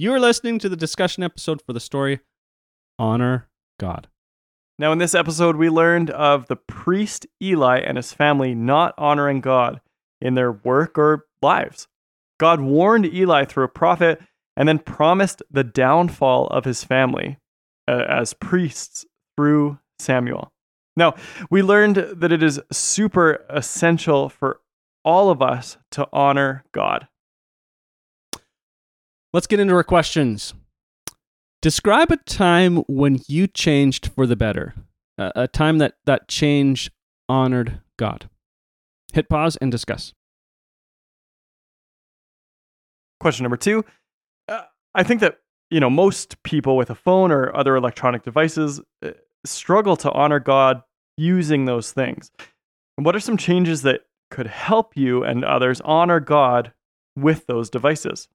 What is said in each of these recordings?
You're listening to the discussion episode for the story Honor God. Now, in this episode, we learned of the priest Eli and his family not honoring God in their work or lives. God warned Eli through a prophet and then promised the downfall of his family uh, as priests through Samuel. Now, we learned that it is super essential for all of us to honor God. Let's get into our questions. Describe a time when you changed for the better, a, time that that change honored God. Hit pause and discuss. Question number two uh, I think that you know most people with a phone or other electronic devices uh, struggle to honor God using those things. And what are some changes that could help you and others honor God with those devices?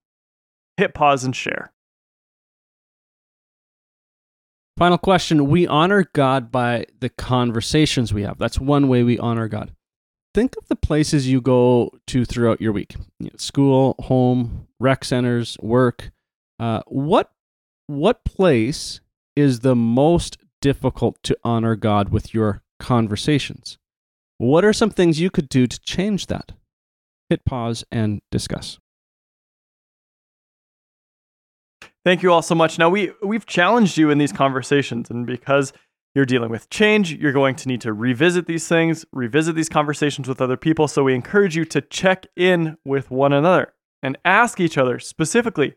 Hit pause and share. Final question. We honor God by the conversations we have. That's one way we honor God. Think of the places you go to throughout your week you know, school, home, rec centers, work. Uh, what, what place is the most difficult to honor God with your conversations? What are some things you could do to change that? Hit pause and discuss. Thank you all so much. Now we we've challenged you in these conversations and because you're dealing with change, you're going to need to revisit these things, revisit these conversations with other people. So we encourage you to check in with one another and ask each other specifically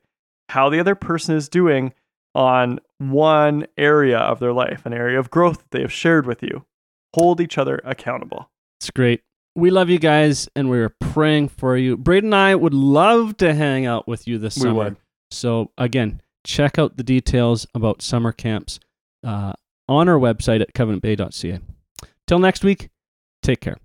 how the other person is doing on one area of their life, an area of growth that they have shared with you. Hold each other accountable. It's great. We love you guys and we're praying for you. Braden and I would love to hang out with you this We summer. would. So, again, check out the details about summer camps uh, on our website at covenantbay.ca. Till next week, take care.